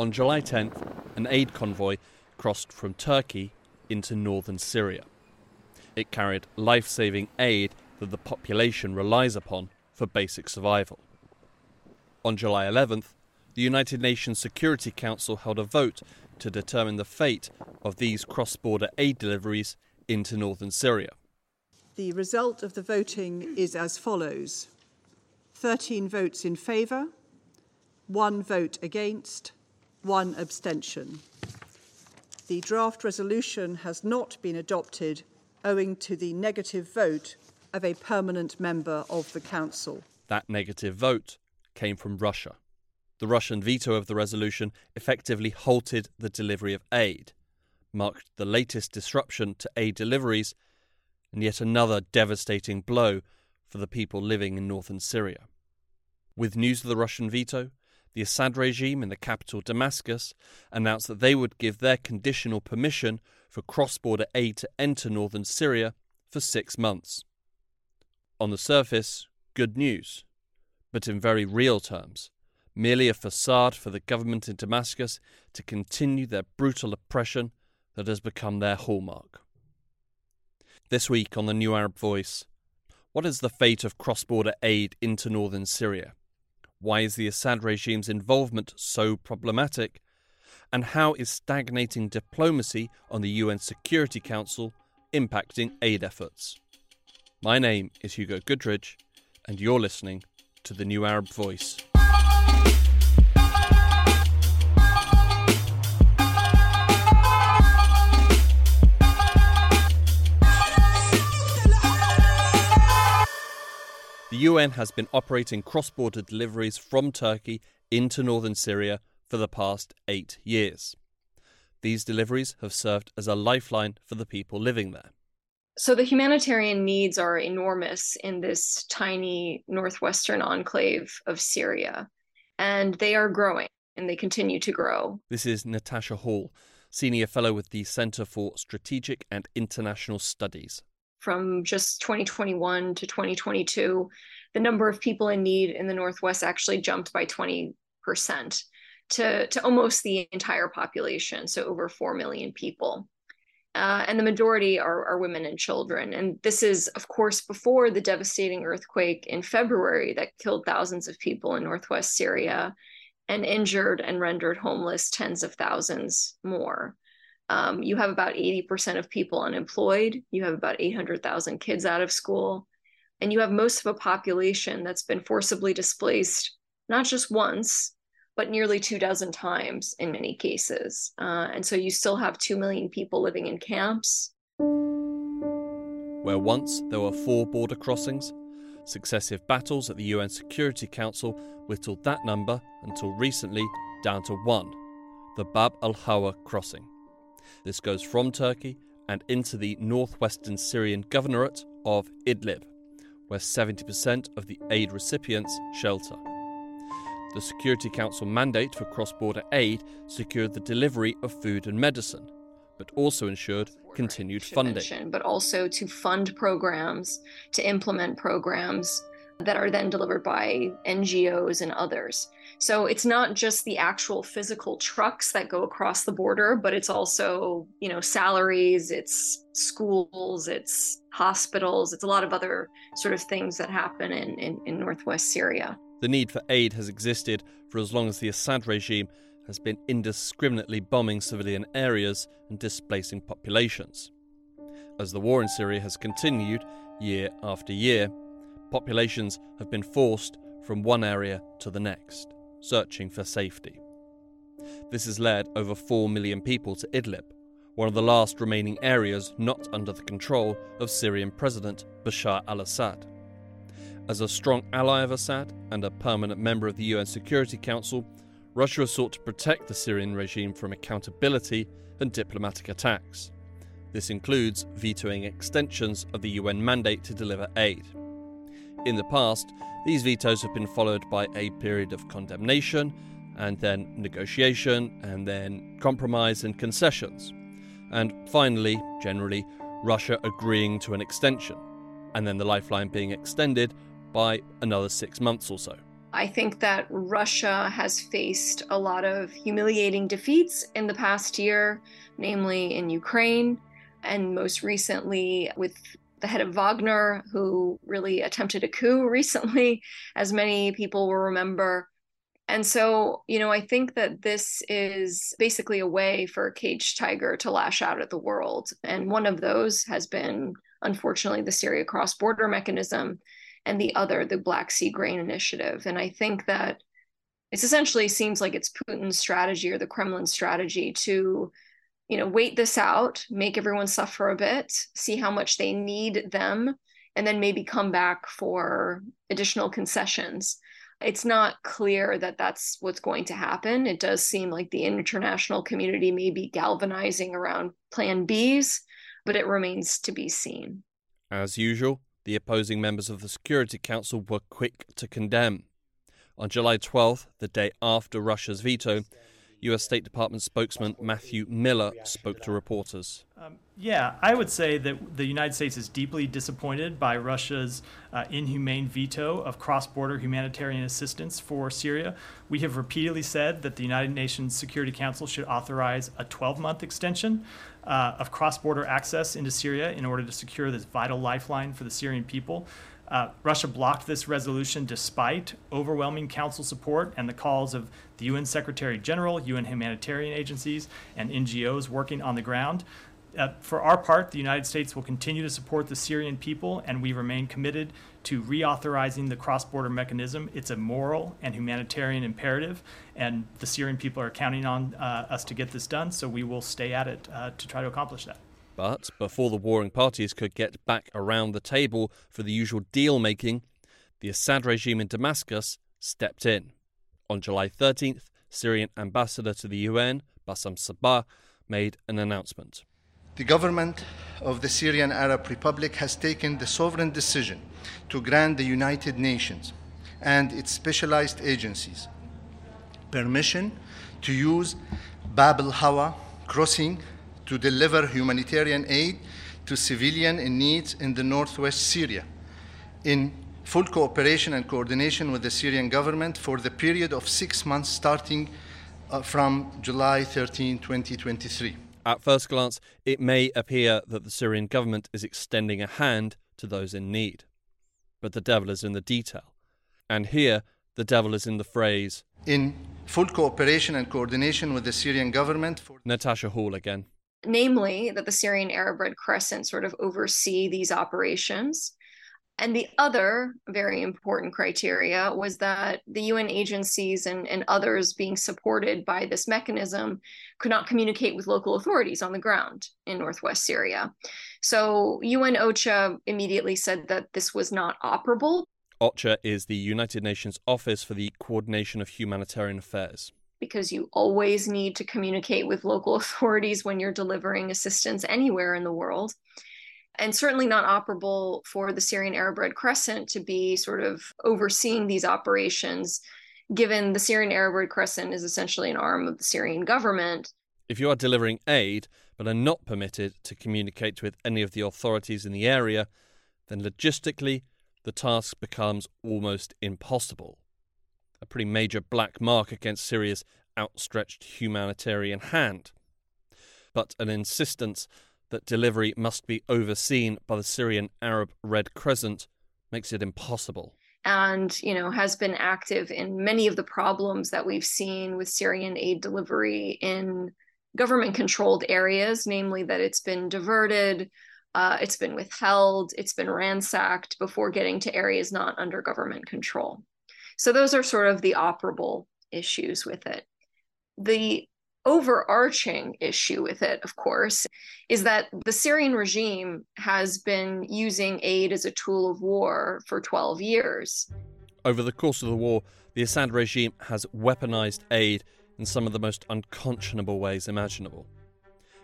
On July 10th, an aid convoy crossed from Turkey into northern Syria. It carried life saving aid that the population relies upon for basic survival. On July 11th, the United Nations Security Council held a vote to determine the fate of these cross border aid deliveries into northern Syria. The result of the voting is as follows 13 votes in favour, one vote against, one abstention. The draft resolution has not been adopted owing to the negative vote of a permanent member of the Council. That negative vote came from Russia. The Russian veto of the resolution effectively halted the delivery of aid, marked the latest disruption to aid deliveries, and yet another devastating blow for the people living in northern Syria. With news of the Russian veto, the Assad regime in the capital Damascus announced that they would give their conditional permission for cross border aid to enter northern Syria for six months. On the surface, good news, but in very real terms, merely a facade for the government in Damascus to continue their brutal oppression that has become their hallmark. This week on the New Arab Voice, what is the fate of cross border aid into northern Syria? Why is the Assad regime's involvement so problematic? And how is stagnating diplomacy on the UN Security Council impacting aid efforts? My name is Hugo Goodridge, and you're listening to the New Arab Voice. The UN has been operating cross border deliveries from Turkey into northern Syria for the past eight years. These deliveries have served as a lifeline for the people living there. So the humanitarian needs are enormous in this tiny northwestern enclave of Syria, and they are growing and they continue to grow. This is Natasha Hall, Senior Fellow with the Center for Strategic and International Studies. From just 2021 to 2022, the number of people in need in the Northwest actually jumped by 20% to, to almost the entire population, so over 4 million people uh, and the majority are, are women and children. And this is, of course, before the devastating earthquake in February that killed thousands of people in northwest Syria and injured and rendered homeless tens of thousands more. Um, you have about 80% of people unemployed, you have about 800,000 kids out of school, and you have most of a population that's been forcibly displaced not just once, but nearly two dozen times in many cases. Uh, and so you still have 2 million people living in camps. Where once there were four border crossings, successive battles at the UN Security Council whittled that number until recently down to one the Bab al Hawa crossing. This goes from Turkey and into the northwestern Syrian governorate of Idlib, where 70% of the aid recipients shelter. The Security Council mandate for cross border aid secured the delivery of food and medicine, but also ensured continued funding. But also to fund programs, to implement programs that are then delivered by NGOs and others. So it's not just the actual physical trucks that go across the border, but it's also, you know, salaries, it's schools, it's hospitals, it's a lot of other sort of things that happen in, in, in Northwest Syria. The need for aid has existed for as long as the Assad regime has been indiscriminately bombing civilian areas and displacing populations. As the war in Syria has continued year after year, populations have been forced from one area to the next, searching for safety. This has led over 4 million people to Idlib, one of the last remaining areas not under the control of Syrian President Bashar al Assad. As a strong ally of Assad and a permanent member of the UN Security Council, Russia has sought to protect the Syrian regime from accountability and diplomatic attacks. This includes vetoing extensions of the UN mandate to deliver aid. In the past, these vetoes have been followed by a period of condemnation, and then negotiation, and then compromise and concessions. And finally, generally, Russia agreeing to an extension, and then the lifeline being extended by another six months or so. I think that Russia has faced a lot of humiliating defeats in the past year, namely in Ukraine, and most recently with the head of Wagner, who really attempted a coup recently, as many people will remember. And so, you know, I think that this is basically a way for a caged tiger to lash out at the world. And one of those has been, unfortunately, the Syria cross border mechanism, and the other, the Black Sea Grain Initiative. And I think that it essentially seems like it's Putin's strategy or the Kremlin's strategy to, you know, wait this out, make everyone suffer a bit, see how much they need them, and then maybe come back for additional concessions it's not clear that that's what's going to happen. It does seem like the international community may be galvanizing around plan Bs, but it remains to be seen. As usual, the opposing members of the Security Council were quick to condemn. On July 12th, the day after Russia's veto, U.S. State Department spokesman Matthew Miller spoke to reporters. Um, yeah, I would say that the United States is deeply disappointed by Russia's uh, inhumane veto of cross border humanitarian assistance for Syria. We have repeatedly said that the United Nations Security Council should authorize a 12 month extension uh, of cross border access into Syria in order to secure this vital lifeline for the Syrian people. Uh, Russia blocked this resolution despite overwhelming council support and the calls of the UN Secretary General, UN humanitarian agencies, and NGOs working on the ground. Uh, for our part, the United States will continue to support the Syrian people, and we remain committed to reauthorizing the cross border mechanism. It's a moral and humanitarian imperative, and the Syrian people are counting on uh, us to get this done, so we will stay at it uh, to try to accomplish that. But before the warring parties could get back around the table for the usual deal making, the Assad regime in Damascus stepped in. On July 13th, Syrian ambassador to the UN, Bassam Sabbagh, made an announcement. The government of the Syrian Arab Republic has taken the sovereign decision to grant the United Nations and its specialized agencies permission to use Bab al Hawa crossing to deliver humanitarian aid to civilian in need in the northwest Syria in full cooperation and coordination with the Syrian government for the period of six months starting uh, from July 13, 2023. At first glance, it may appear that the Syrian government is extending a hand to those in need. But the devil is in the detail. And here, the devil is in the phrase in full cooperation and coordination with the Syrian government. For- Natasha Hall again namely that the Syrian Arab Red Crescent sort of oversee these operations. And the other very important criteria was that the UN agencies and, and others being supported by this mechanism could not communicate with local authorities on the ground in northwest Syria. So UN OCHA immediately said that this was not operable. OCHA is the United Nations Office for the Coordination of Humanitarian Affairs because you always need to communicate with local authorities when you're delivering assistance anywhere in the world. And certainly not operable for the Syrian Arab Red Crescent to be sort of overseeing these operations, given the Syrian Arab Red Crescent is essentially an arm of the Syrian government. If you are delivering aid but are not permitted to communicate with any of the authorities in the area, then logistically the task becomes almost impossible a pretty major black mark against Syria's outstretched humanitarian hand. But an insistence that delivery must be overseen by the Syrian Arab Red Crescent makes it impossible. And, you know, has been active in many of the problems that we've seen with Syrian aid delivery in government controlled areas, namely that it's been diverted, uh, it's been withheld, it's been ransacked before getting to areas not under government control. So those are sort of the operable issues with it. The overarching issue with it, of course, is that the Syrian regime has been using aid as a tool of war for 12 years. Over the course of the war, the Assad regime has weaponized aid in some of the most unconscionable ways imaginable.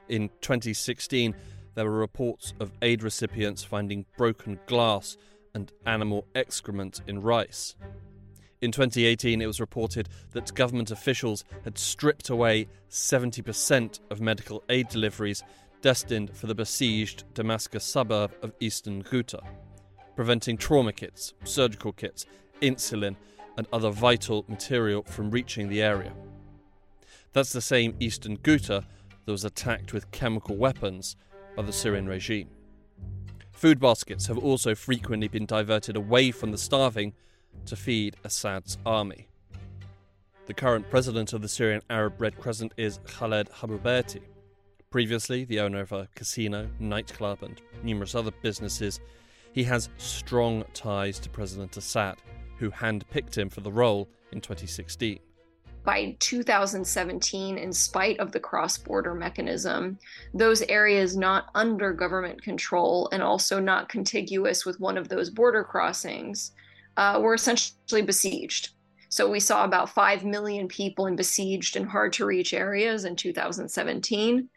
In 2016, there were reports of aid recipients finding broken glass and animal excrement in rice. In 2018, it was reported that government officials had stripped away 70% of medical aid deliveries destined for the besieged Damascus suburb of eastern Ghouta, preventing trauma kits, surgical kits, insulin, and other vital material from reaching the area. That's the same eastern Ghouta that was attacked with chemical weapons by the Syrian regime. Food baskets have also frequently been diverted away from the starving to feed Assad's army. The current president of the Syrian Arab Red Crescent is Khaled Hboubati. Previously, the owner of a casino, nightclub, and numerous other businesses, he has strong ties to President Assad, who handpicked him for the role in 2016 by 2017, in spite of the cross border mechanism, those areas not under government control and also not contiguous with one of those border crossings uh, were essentially besieged. So we saw about 5 million people in besieged and hard to reach areas in 2017.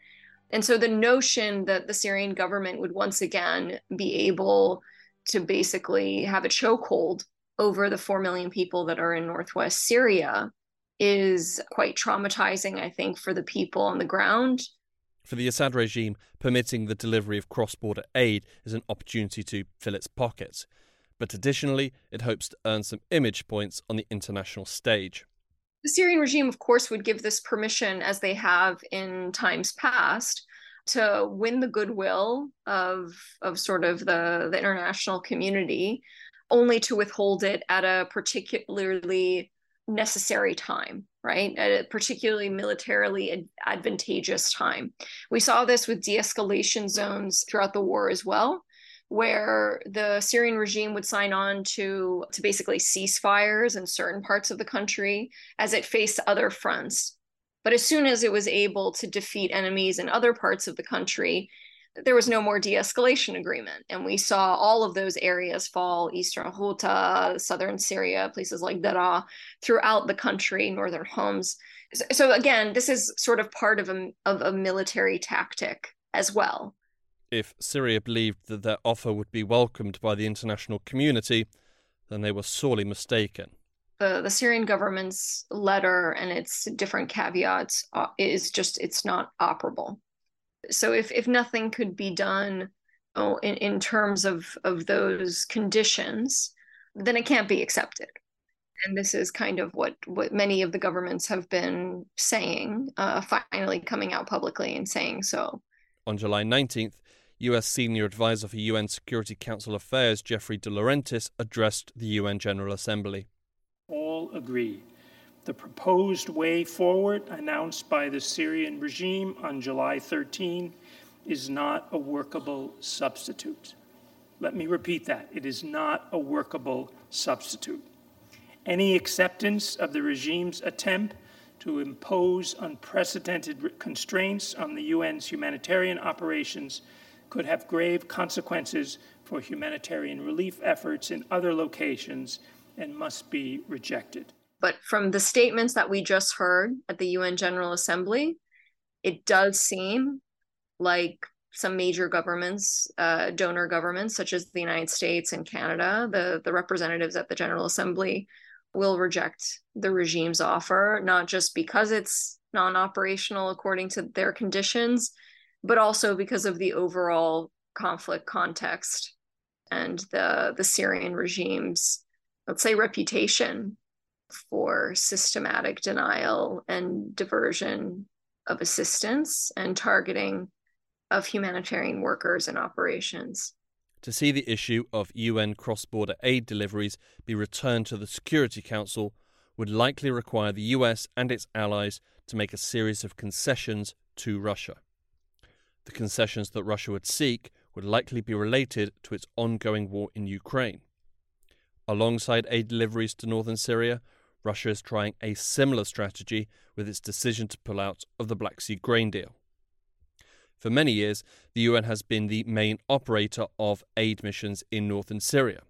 And so the notion that the Syrian government would once again be able to basically have a chokehold over the 4 million people that are in northwest Syria is quite traumatizing, I think, for the people on the ground. For the Assad regime, permitting the delivery of cross border aid is an opportunity to fill its pockets. But additionally, it hopes to earn some image points on the international stage. The Syrian regime, of course, would give this permission, as they have in times past, to win the goodwill of, of sort of the, the international community, only to withhold it at a particularly necessary time, right? At a particularly militarily advantageous time. We saw this with de escalation zones throughout the war as well, where the Syrian regime would sign on to, to basically ceasefires in certain parts of the country as it faced other fronts. But as soon as it was able to defeat enemies in other parts of the country, there was no more de-escalation agreement. And we saw all of those areas fall eastern Ghouta southern syria places like Daraa throughout the country northern homs. So again this is sort of part of a, of a military tactic as well if syria believed that their offer would be welcomed by the international community then they were sorely mistaken the, the Syrian government's letter and its different caveats uh, is just it's not operable so if if nothing could be done oh, in, in terms of of those conditions, then it can't be accepted. And this is kind of what what many of the governments have been saying, uh, finally coming out publicly and saying so. On July 19th, U.S. Senior Advisor for UN Security Council Affairs Jeffrey DeLaurentis addressed the UN General Assembly. All agree the proposed way forward announced by the Syrian regime on July 13 is not a workable substitute. Let me repeat that. It is not a workable substitute. Any acceptance of the regime's attempt to impose unprecedented constraints on the UN's humanitarian operations could have grave consequences for humanitarian relief efforts in other locations and must be rejected. But from the statements that we just heard at the UN General Assembly, it does seem like some major governments, uh, donor governments such as the United States and Canada, the, the representatives at the General Assembly will reject the regime's offer, not just because it's non operational according to their conditions, but also because of the overall conflict context and the, the Syrian regime's, let's say, reputation for systematic denial and diversion of assistance and targeting of humanitarian workers and operations. To see the issue of UN cross border aid deliveries be returned to the Security Council would likely require the US and its allies to make a series of concessions to Russia. The concessions that Russia would seek would likely be related to its ongoing war in Ukraine. Alongside aid deliveries to northern Syria, Russia is trying a similar strategy with its decision to pull out of the Black Sea grain deal. For many years, the UN has been the main operator of aid missions in northern Syria.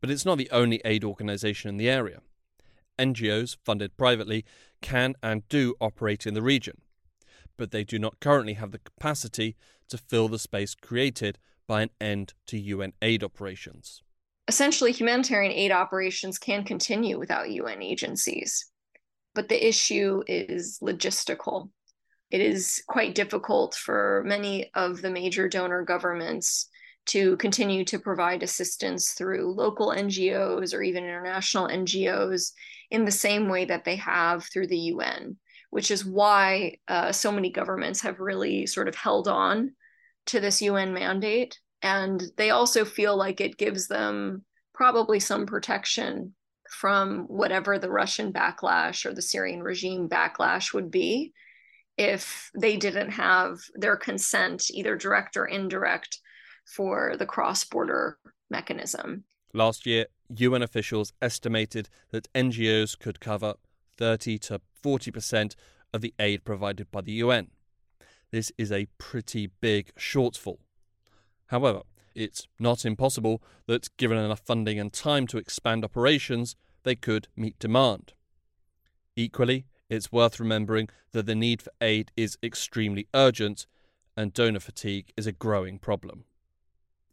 But it's not the only aid organization in the area. NGOs, funded privately, can and do operate in the region, but they do not currently have the capacity to fill the space created by an end to UN aid operations essentially humanitarian aid operations can continue without UN agencies. But the issue is logistical. It is quite difficult for many of the major donor governments to continue to provide assistance through local NGOs or even international NGOs in the same way that they have through the UN, which is why uh, so many governments have really sort of held on to this UN mandate. And they also feel like it gives them probably some protection from whatever the Russian backlash or the Syrian regime backlash would be if they didn't have their consent, either direct or indirect, for the cross border mechanism. Last year, UN officials estimated that NGOs could cover 30 to 40% of the aid provided by the UN. This is a pretty big shortfall. However, it's not impossible that, given enough funding and time to expand operations, they could meet demand. Equally, it's worth remembering that the need for aid is extremely urgent and donor fatigue is a growing problem.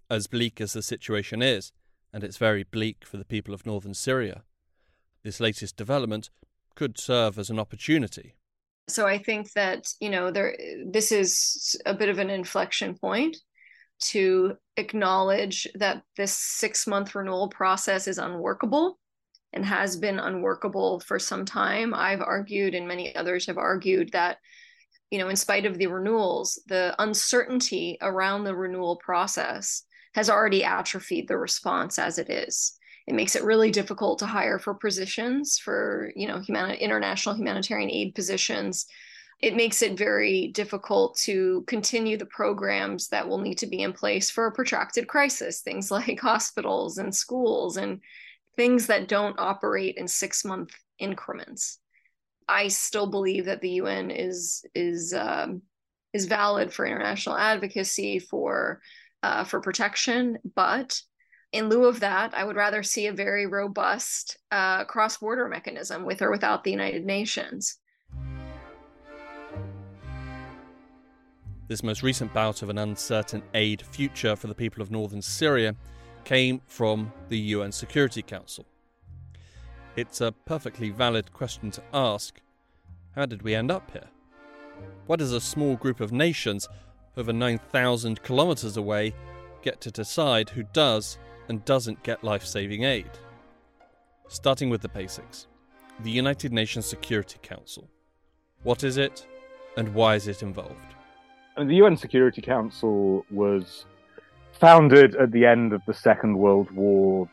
As bleak as the situation is, and it's very bleak for the people of northern Syria, this latest development could serve as an opportunity. So I think that, you know, there this is a bit of an inflection point to acknowledge that this 6-month renewal process is unworkable and has been unworkable for some time. I've argued, and many others have argued, that you know, in spite of the renewals, the uncertainty around the renewal process has already atrophied the response as it is. It makes it really difficult to hire for positions for, you know, international humanitarian aid positions. It makes it very difficult to continue the programs that will need to be in place for a protracted crisis, things like hospitals and schools and things that don't operate in six month increments. I still believe that the UN is is um, is valid for international advocacy for uh, for protection, but in lieu of that, I would rather see a very robust uh, cross border mechanism with or without the United Nations. This most recent bout of an uncertain aid future for the people of northern Syria came from the UN Security Council. It's a perfectly valid question to ask how did we end up here? Why does a small group of nations, over 9,000 kilometres away, get to decide who does and doesn't get life saving aid? Starting with the basics the United Nations Security Council. What is it and why is it involved? The UN Security Council was founded at the end of the Second World War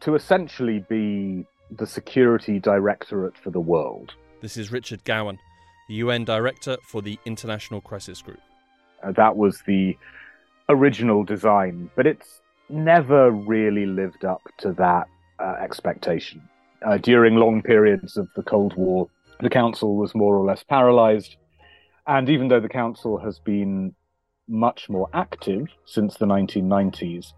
to essentially be the security directorate for the world. This is Richard Gowan, the UN Director for the International Crisis Group. Uh, that was the original design, but it's never really lived up to that uh, expectation. Uh, during long periods of the Cold War, the Council was more or less paralyzed. And even though the Council has been much more active since the 1990s,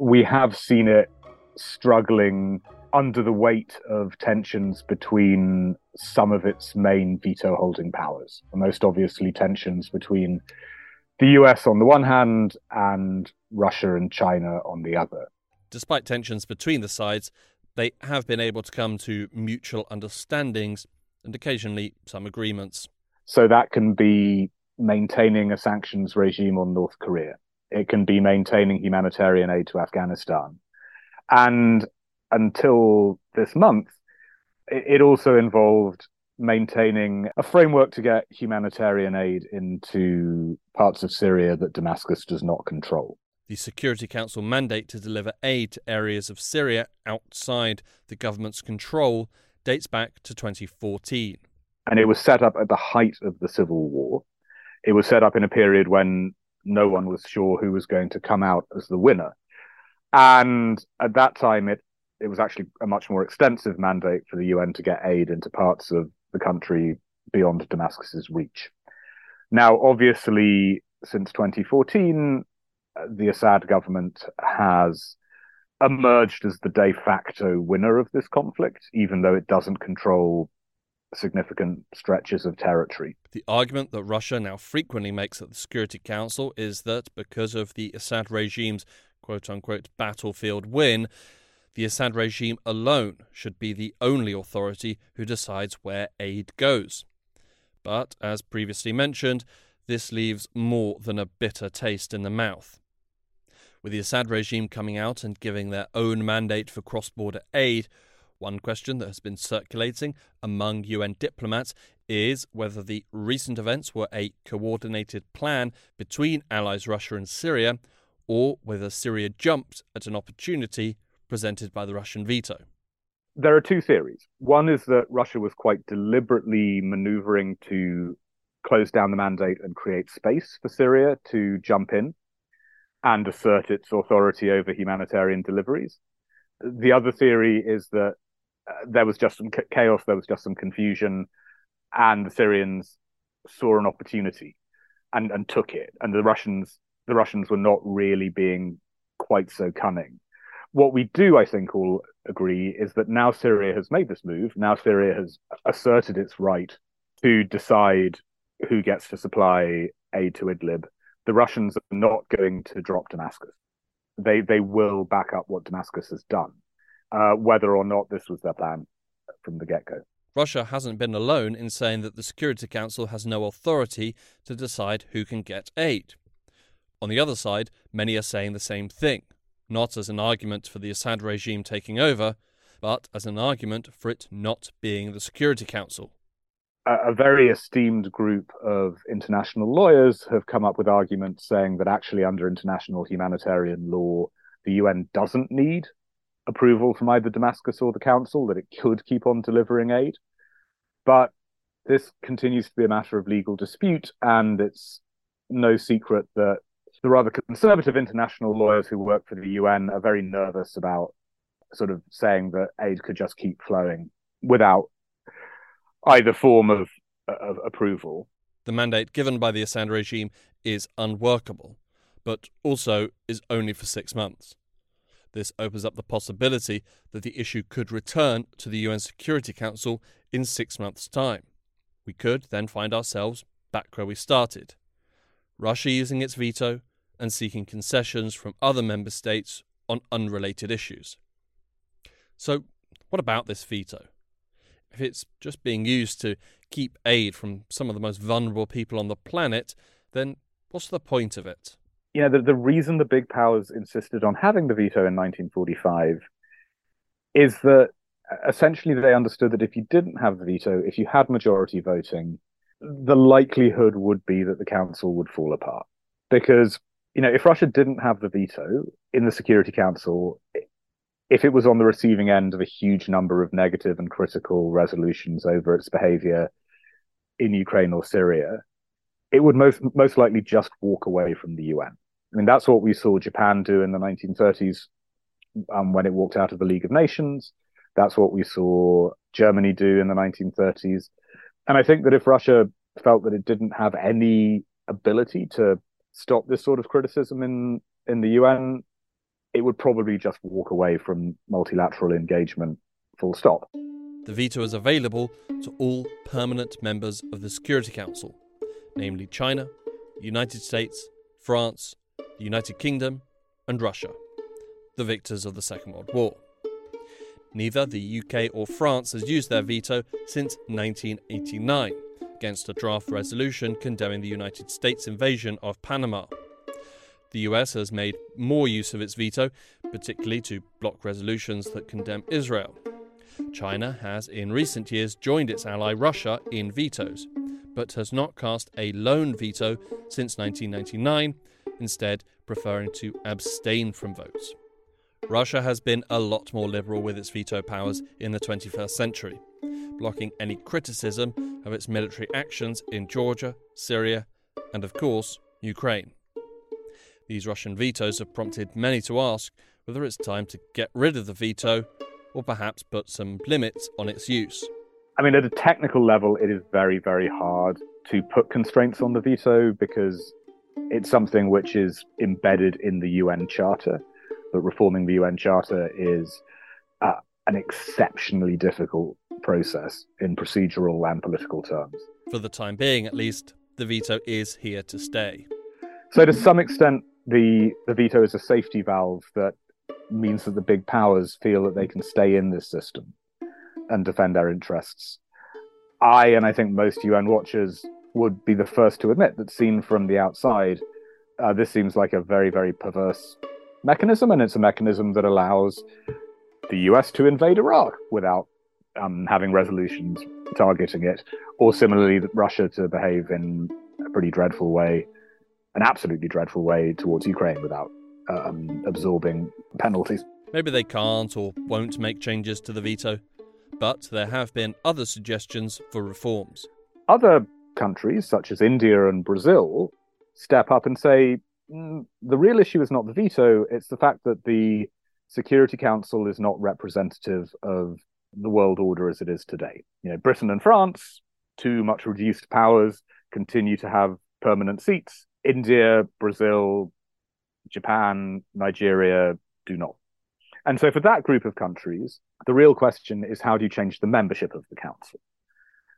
we have seen it struggling under the weight of tensions between some of its main veto holding powers. Most obviously, tensions between the US on the one hand and Russia and China on the other. Despite tensions between the sides, they have been able to come to mutual understandings and occasionally some agreements. So that can be maintaining a sanctions regime on North Korea. It can be maintaining humanitarian aid to Afghanistan. And until this month, it also involved maintaining a framework to get humanitarian aid into parts of Syria that Damascus does not control. The Security Council mandate to deliver aid to areas of Syria outside the government's control dates back to 2014. And it was set up at the height of the civil war it was set up in a period when no one was sure who was going to come out as the winner. And at that time, it it was actually a much more extensive mandate for the UN to get aid into parts of the country beyond Damascus's reach. Now, obviously, since 2014, the Assad government has emerged as the de facto winner of this conflict, even though it doesn't control significant stretches of territory. The argument that Russia now frequently makes at the Security Council is that because of the Assad regime's quote unquote battlefield win, the Assad regime alone should be the only authority who decides where aid goes. But, as previously mentioned, this leaves more than a bitter taste in the mouth. With the Assad regime coming out and giving their own mandate for cross border aid, one question that has been circulating among UN diplomats is whether the recent events were a coordinated plan between allies Russia and Syria, or whether Syria jumped at an opportunity presented by the Russian veto. There are two theories. One is that Russia was quite deliberately maneuvering to close down the mandate and create space for Syria to jump in and assert its authority over humanitarian deliveries. The other theory is that uh, there was just some chaos, there was just some confusion, and the Syrians saw an opportunity and, and took it. And the Russians the Russians were not really being quite so cunning. What we do, I think, all agree is that now Syria has made this move, now Syria has asserted its right to decide who gets to supply aid to Idlib. The Russians are not going to drop Damascus. They they will back up what Damascus has done, uh, whether or not this was their plan from the get go. Russia hasn't been alone in saying that the Security Council has no authority to decide who can get aid. On the other side, many are saying the same thing, not as an argument for the Assad regime taking over, but as an argument for it not being the Security Council. A very esteemed group of international lawyers have come up with arguments saying that actually, under international humanitarian law, the UN doesn't need approval from either Damascus or the Council, that it could keep on delivering aid. But this continues to be a matter of legal dispute, and it's no secret that the rather conservative international lawyers who work for the UN are very nervous about sort of saying that aid could just keep flowing without either form of, of approval. The mandate given by the Assad regime is unworkable, but also is only for six months. This opens up the possibility that the issue could return to the UN Security Council in six months' time. We could then find ourselves back where we started. Russia using its veto and seeking concessions from other member states on unrelated issues. So, what about this veto? If it's just being used to keep aid from some of the most vulnerable people on the planet, then what's the point of it? you know, the, the reason the big powers insisted on having the veto in 1945 is that uh, essentially they understood that if you didn't have the veto, if you had majority voting, the likelihood would be that the council would fall apart. Because, you know, if Russia didn't have the veto in the Security Council, if it was on the receiving end of a huge number of negative and critical resolutions over its behavior in Ukraine or Syria, it would most most likely just walk away from the UN. I mean, that's what we saw Japan do in the 1930s um, when it walked out of the League of Nations. That's what we saw Germany do in the 1930s. And I think that if Russia felt that it didn't have any ability to stop this sort of criticism in, in the UN, it would probably just walk away from multilateral engagement full stop. The veto is available to all permanent members of the Security Council, namely China, the United States, France, the United Kingdom, and Russia, the victors of the Second World War. Neither the UK or France has used their veto since 1989 against a draft resolution condemning the United States invasion of Panama. The US has made more use of its veto, particularly to block resolutions that condemn Israel. China has in recent years joined its ally Russia in vetoes, but has not cast a lone veto since 1999 instead preferring to abstain from votes. Russia has been a lot more liberal with its veto powers in the 21st century, blocking any criticism of its military actions in Georgia, Syria, and of course, Ukraine. These Russian vetoes have prompted many to ask whether it's time to get rid of the veto or perhaps put some limits on its use. I mean, at a technical level, it is very, very hard to put constraints on the veto because it's something which is embedded in the UN Charter, but reforming the UN Charter is uh, an exceptionally difficult process in procedural and political terms. For the time being, at least, the veto is here to stay. So, to some extent, the, the veto is a safety valve that means that the big powers feel that they can stay in this system and defend their interests. I, and I think most UN watchers, would be the first to admit that seen from the outside, uh, this seems like a very, very perverse mechanism, and it's a mechanism that allows the US to invade Iraq without um, having resolutions targeting it, or similarly, Russia to behave in a pretty dreadful way, an absolutely dreadful way towards Ukraine without um, absorbing penalties. Maybe they can't or won't make changes to the veto, but there have been other suggestions for reforms. Other countries, such as India and Brazil, step up and say mm, the real issue is not the veto, it's the fact that the Security Council is not representative of the world order as it is today. You know, Britain and France, two much reduced powers, continue to have permanent seats. India, Brazil, Japan, Nigeria do not. And so, for that group of countries, the real question is how do you change the membership of the council?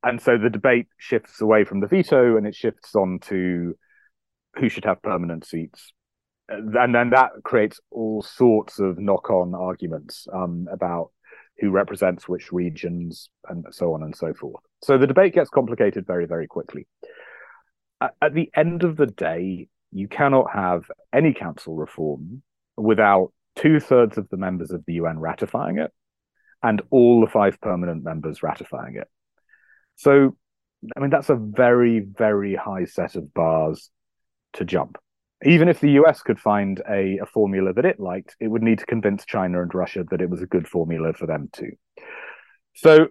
And so the debate shifts away from the veto and it shifts on to who should have permanent seats. And then that creates all sorts of knock on arguments um, about who represents which regions and so on and so forth. So the debate gets complicated very, very quickly. At the end of the day, you cannot have any council reform without two thirds of the members of the UN ratifying it and all the five permanent members ratifying it. So, I mean, that's a very, very high set of bars to jump. Even if the US could find a, a formula that it liked, it would need to convince China and Russia that it was a good formula for them too. So,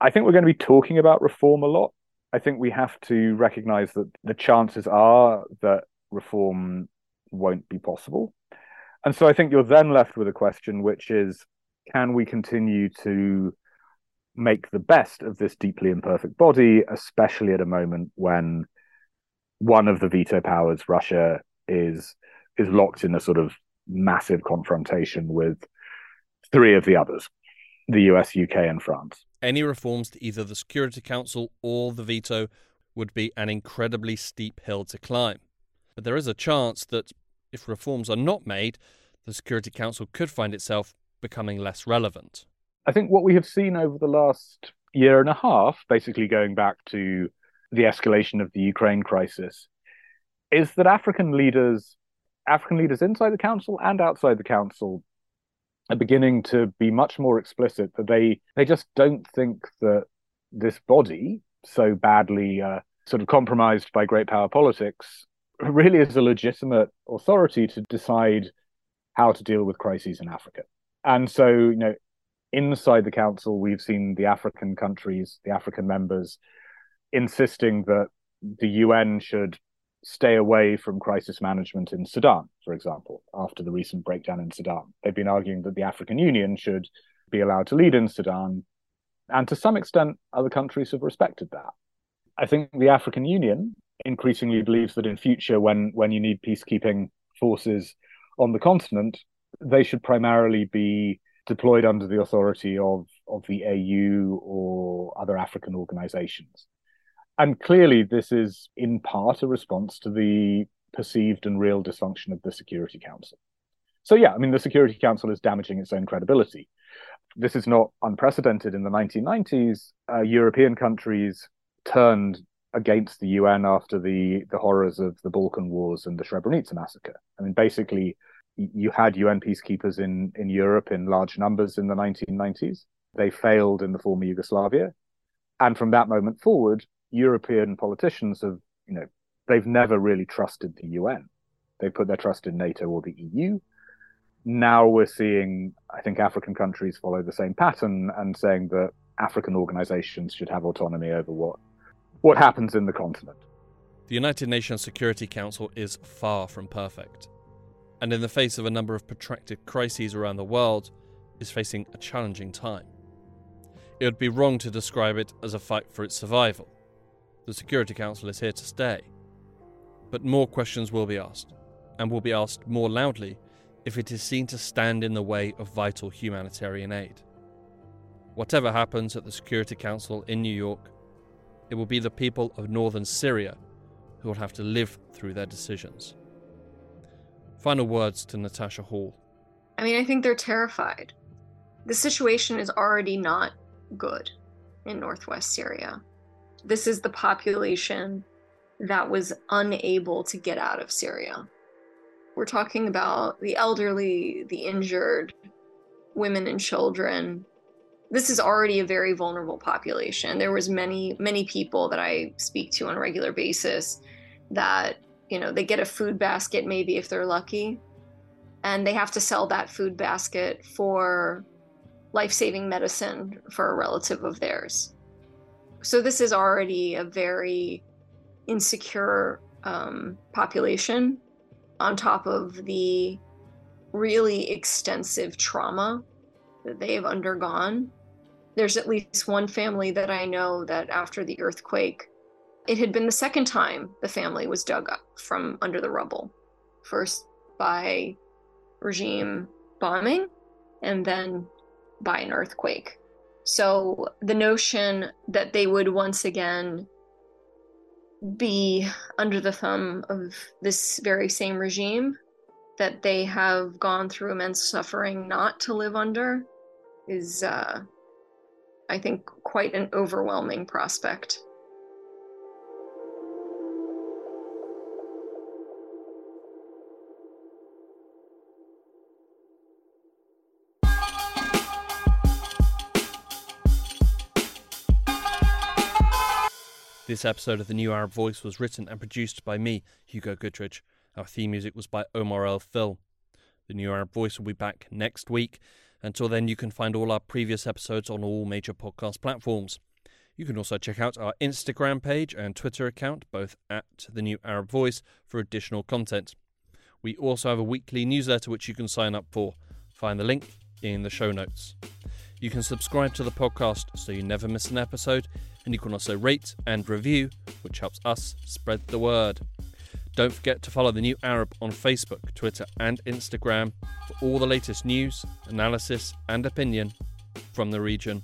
I think we're going to be talking about reform a lot. I think we have to recognize that the chances are that reform won't be possible. And so I think you're then left with a question, which is can we continue to make the best of this deeply imperfect body, especially at a moment when one of the veto powers, Russia, is is locked in a sort of massive confrontation with three of the others, the US, UK, and France. Any reforms to either the Security Council or the veto would be an incredibly steep hill to climb. But there is a chance that if reforms are not made, the Security Council could find itself becoming less relevant. I think what we have seen over the last year and a half, basically going back to the escalation of the Ukraine crisis, is that African leaders, African leaders inside the council and outside the council, are beginning to be much more explicit that they they just don't think that this body, so badly uh, sort of compromised by great power politics, really is a legitimate authority to decide how to deal with crises in Africa. And so, you know, inside the council, we've seen the African countries, the African members, insisting that the UN should stay away from crisis management in Sudan, for example, after the recent breakdown in Sudan. They've been arguing that the African Union should be allowed to lead in Sudan. And to some extent, other countries have respected that. I think the African Union increasingly believes that in future, when, when you need peacekeeping forces on the continent, they should primarily be deployed under the authority of, of the AU or other African organizations. And clearly, this is in part a response to the perceived and real dysfunction of the Security Council. So, yeah, I mean, the Security Council is damaging its own credibility. This is not unprecedented. In the 1990s, uh, European countries turned against the UN after the, the horrors of the Balkan Wars and the Srebrenica massacre. I mean, basically, you had UN peacekeepers in, in Europe in large numbers in the 1990s. They failed in the former Yugoslavia. And from that moment forward, European politicians have, you know, they've never really trusted the UN. They put their trust in NATO or the EU. Now we're seeing, I think, African countries follow the same pattern and saying that African organizations should have autonomy over what, what happens in the continent. The United Nations Security Council is far from perfect and in the face of a number of protracted crises around the world, is facing a challenging time. It would be wrong to describe it as a fight for its survival. The Security Council is here to stay. But more questions will be asked, and will be asked more loudly if it is seen to stand in the way of vital humanitarian aid. Whatever happens at the Security Council in New York, it will be the people of northern Syria who will have to live through their decisions. Final words to Natasha Hall. I mean, I think they're terrified. The situation is already not good in northwest Syria. This is the population that was unable to get out of Syria. we're talking about the elderly, the injured, women and children. This is already a very vulnerable population. There was many, many people that I speak to on a regular basis that, you know, they get a food basket maybe if they're lucky, and they have to sell that food basket for life-saving medicine for a relative of theirs. So this is already a very insecure um, population on top of the really extensive trauma that they have undergone. There's at least one family that I know that after the earthquake, it had been the second time the family was dug up from under the rubble. First by regime bombing, and then by an earthquake. So the notion that they would once again be under the thumb of this very same regime that they have gone through immense suffering not to live under is, uh, I think, quite an overwhelming prospect. This episode of The New Arab Voice was written and produced by me, Hugo Goodridge. Our theme music was by Omar El Phil. The New Arab Voice will be back next week. Until then, you can find all our previous episodes on all major podcast platforms. You can also check out our Instagram page and Twitter account, both at The New Arab Voice, for additional content. We also have a weekly newsletter which you can sign up for. Find the link in the show notes. You can subscribe to the podcast so you never miss an episode and you can also rate and review, which helps us spread the word. Don't forget to follow the New Arab on Facebook, Twitter, and Instagram for all the latest news, analysis, and opinion from the region.